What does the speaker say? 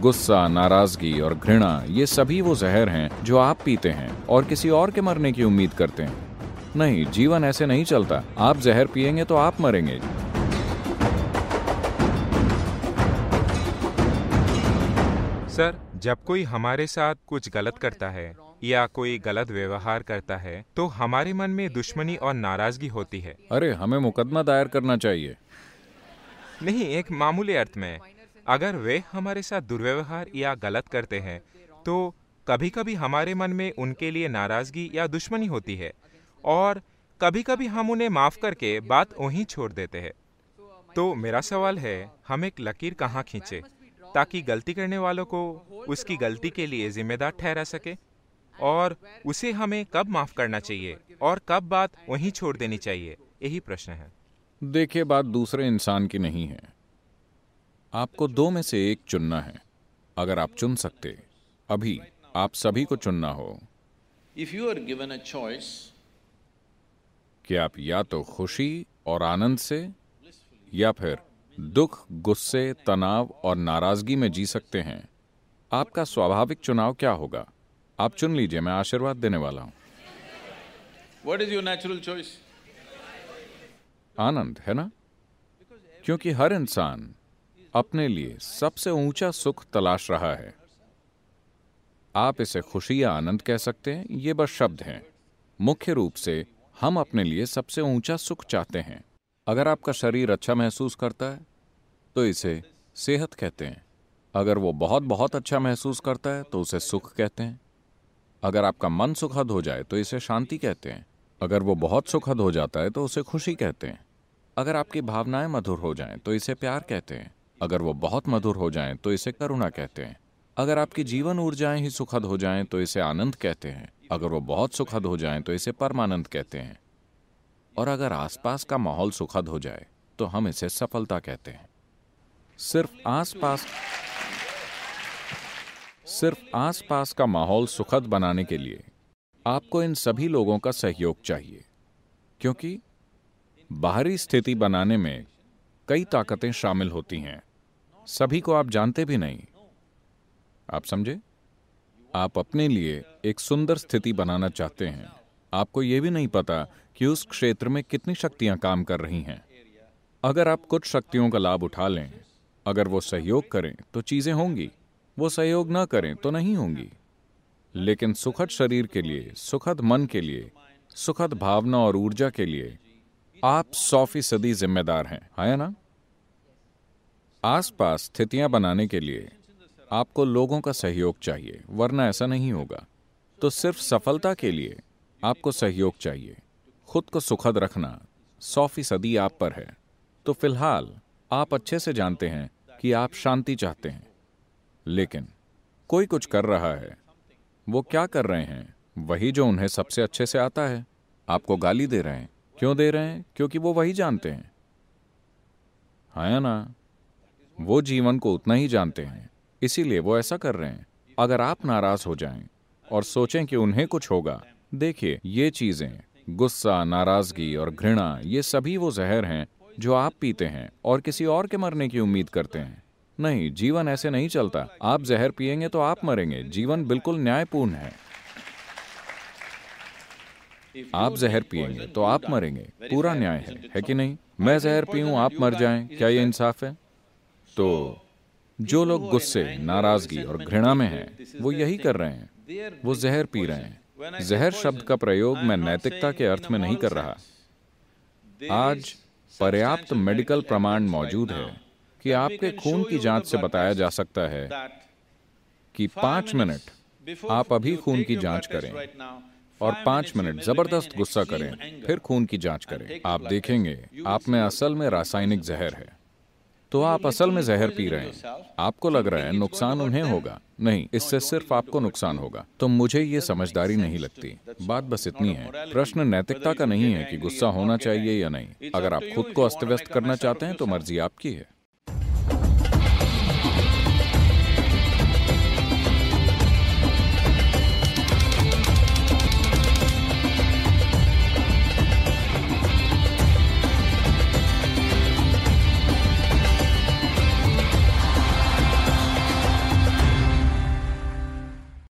गुस्सा नाराज़गी और घृणा ये सभी वो जहर हैं जो आप पीते हैं और किसी और के मरने की उम्मीद करते हैं। नहीं जीवन ऐसे नहीं चलता। आप जहर पिएँगे तो आप मरेंगे। सर जब कोई हमारे साथ कुछ गलत करता है या कोई गलत व्यवहार करता है तो हमारे मन में दुश्मनी और नाराज़गी होती है। अरे हमें मुकदमा दायर करना चाहिए। नहीं एक मामूली अर्थ में अगर वे हमारे साथ दुर्व्यवहार या गलत करते हैं तो कभी कभी हमारे मन में उनके लिए नाराज़गी या दुश्मनी होती है, और कभी कभी हम उन्हें माफ़ करके बात वहीं छोड़ देते हैं। तो मेरा सवाल है, हम एक लकीर कहाँ खींचे, ताकि गलती करने वालों को उसकी गलती के लिए जिम्मेदार ठहरा सके? और उसे हमें कब माफ़ करना चाहिए, और कब बात वहीं छोड़ देनी चाहिए? यही प्रश्न है। देखिए, बात दूसरे इंसान की नहीं है। आपको दो में से एक चुनना है। अगर आप चुन सकते अभी आप सभी को चुनना हो। If you are given a choice कि आप या तो खुशी और आनंद से या फिर दुख गुस्से तनाव और नाराज़गी में जी सकते हैं। आपका स्वाभाविक चुनाव क्या होगा? आप चुन लीजिए मैं आशीर्वाद देने वाला हूँ। What is your natural choice आनंद है ना? क्योंकि हर इंसान अपने लिए सबसे ऊँचा सुख तलाश रहा है। आप इसे खुशी या आनंद कह सकते हैं, ये बस शब्द हैं। मुख्य रूप से हम अपने लिए सबसे ऊँचा सुख चाहते हैं। अगर आपका शरीर अच्छा महसूस करता है तो इसे सेहत कहते हैं। अगर वो बहुत बहुत अच्छा महसूस करता है तो उसे सुख कहते हैं। अगर आपका मन सुखद हो जाए तो इसे शांति कहते हैं। अगर वो बहुत सुखद हो जाता है तो उसे खुशी कहते हैं। अगर आपकी भावनाएँ मधुर हो जाएँ तो इसे प्यार कहते हैं। अगर वो बहुत मधुर हो जाएँ तो इसे करुणा कहते हैं। अगर आपकी जीवन ऊर्जाएँ ही सुखद हो जाएँ तो इसे आनंद कहते हैं। अगर वो बहुत सुखद हो जाएँ तो इसे परमानंद कहते हैं। और अगर आसपास का माहौल सुखद हो जाए तो हम इसे सफलता कहते हैं। सिर्फ़ आसपास सिर्फ़ आसपास का माहौल सुखद बनाने के लिए आपको इन सभी लोगों का सहयोग चाहिए। क्योंकि बाहरी स्थिति बनाने में कई ताकतें शामिल होती हैं। सभी को आप जानते भी नहीं। आप समझे? आप अपने लिए एक सुंदर स्थिति बनाना चाहते हैं। आपको यह भी नहीं पता कि उस क्षेत्र में कितनी शक्तियाँ काम कर रही हैं। अगर आप कुछ शक्तियों का लाभ उठा लें, अगर वो सहयोग करें तो चीज़ें होंगी। वो सहयोग ना करें तो नहीं होंगी। लेकिन सुखद शरीर के लिए, सुखद मन के लिए, सुखद भावना और ऊर्जा के लिए आप सौ फ़ीसदी जिम्मेदार हैं, है ना? आसपास स्थितियाँ बनाने के लिए आपको लोगों का सहयोग चाहिए, वरना ऐसा नहीं होगा। तो सिर्फ़ सफलता के लिए आपको सहयोग चाहिए। खुद को सुखद रखना सौ फ़ीसदी आप पर है। तो फ़िलहाल आप अच्छे से जानते हैं कि आप शांति चाहते हैं। लेकिन कोई कुछ कर रहा है, वो क्या कर रहे हैं, वही जो उन्हें सबसे अच्छे से आता है। आपको गाली दे रहे हैं। क्यों दे रहे हैं? क्योंकि वो वही जानते हैं। हाँ ना? वो जीवन को उतना ही जानते हैं। इसीलिए वो ऐसा कर रहे हैं। अगर आप नाराज़ हो जाएँ और सोचें कि उन्हें कुछ होगा, देखिए, ये चीज़ें, गुस्सा, नाराज़गी और घृणा, ये सभी वो जहर हैं जो आप पीते हैं और किसी और के मरने की उम्मीद करते हैं। नहीं, जीवन ऐसे नहीं चलता। आप जहर पिएँगे तो आप मरेंगे। जीवन बिल्कुल न्यायपूर्ण है। आप जहर पिएँगे तो आप मरेंगे। पूरा न्याय है है कि नहीं? मैं जहर पीऊं, आप मर जाएँ। क्या ये इंसाफ है? तो जो लोग गुस्से, नाराज़गी और घृणा में हैं, वो यही कर रहे हैं। वो जहर पी रहे हैं। जहर शब्द का प्रयोग मैं नैतिकता के अर्थ में नहीं कर रहा। आज पर्याप्त मेडिकल प्रमाण मौजूद है कि आपके खून की जाँच से बताया जा सकता है कि पाँच मिनट आप अभी खून की जाँच करें और पाँच मिनट ज़बरदस्त गुस्सा करें, फिर खून की जाँच करें। आप देखेंगे, आप में असल में रासायनिक जहर है। तो आप असल में जहर पी रहे हैं। आपको लग रहा है नुकसान उन्हें होगा। नहीं, इससे सिर्फ़ आपको नुकसान होगा। तो मुझे ये समझदारी नहीं लगती। बात बस इतनी है। प्रश्न नैतिकता का नहीं है कि गुस्सा होना चाहिए या नहीं। अगर आप खुद को अस्त व्यस्त करना चाहते हैं तो मर्ज़ी आपकी है।